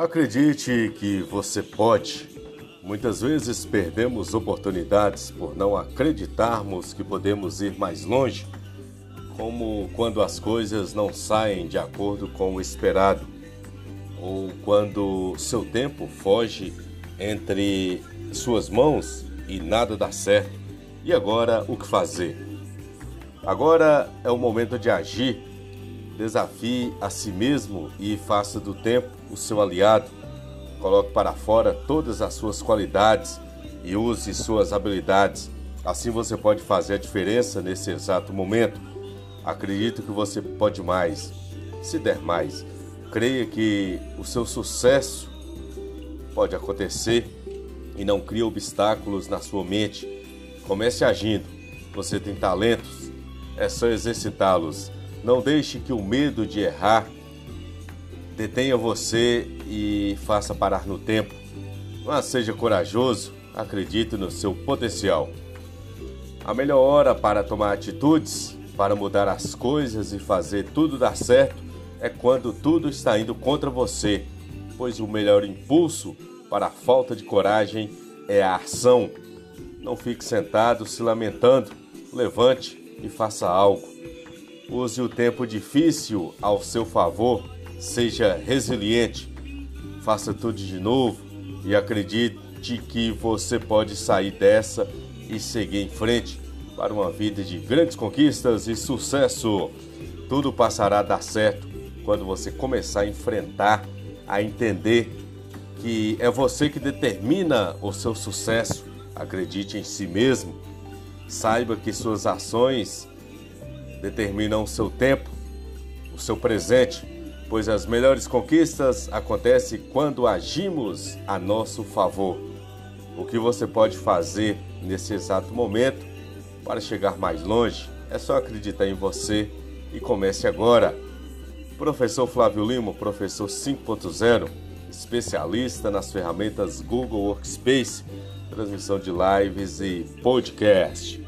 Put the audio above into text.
Acredite que você pode. Muitas vezes perdemos oportunidades por não acreditarmos que podemos ir mais longe, como quando as coisas não saem de acordo com o esperado, ou quando seu tempo foge entre suas mãos e nada dá certo. E agora o que fazer? Agora é o momento de agir Desafie a si mesmo e faça do tempo o seu aliado. Coloque para fora todas as suas qualidades e use suas habilidades. Assim você pode fazer a diferença nesse exato momento. Acredito que você pode mais, se der mais. Creia que o seu sucesso pode acontecer e não crie obstáculos na sua mente. Comece agindo. Você tem talentos, é só exercitá-los. Não deixe que o medo de errar detenha você e faça parar no tempo. Mas seja corajoso, acredite no seu potencial. A melhor hora para tomar atitudes, para mudar as coisas e fazer tudo dar certo é quando tudo está indo contra você, pois o melhor impulso para a falta de coragem é a ação. Não fique sentado se lamentando, levante e faça algo. Use o tempo difícil ao seu favor, seja resiliente, faça tudo de novo e acredite que você pode sair dessa e seguir em frente para uma vida de grandes conquistas e sucesso. Tudo passará a dar certo quando você começar a enfrentar, a entender que é você que determina o seu sucesso. Acredite em si mesmo. Saiba que suas ações determinam o seu tempo, o seu presente, pois as melhores conquistas acontecem quando agimos a nosso favor. O que você pode fazer nesse exato momento para chegar mais longe é só acreditar em você e comece agora. Professor Flávio Lima, professor 5.0, especialista nas ferramentas Google Workspace, transmissão de lives e podcast.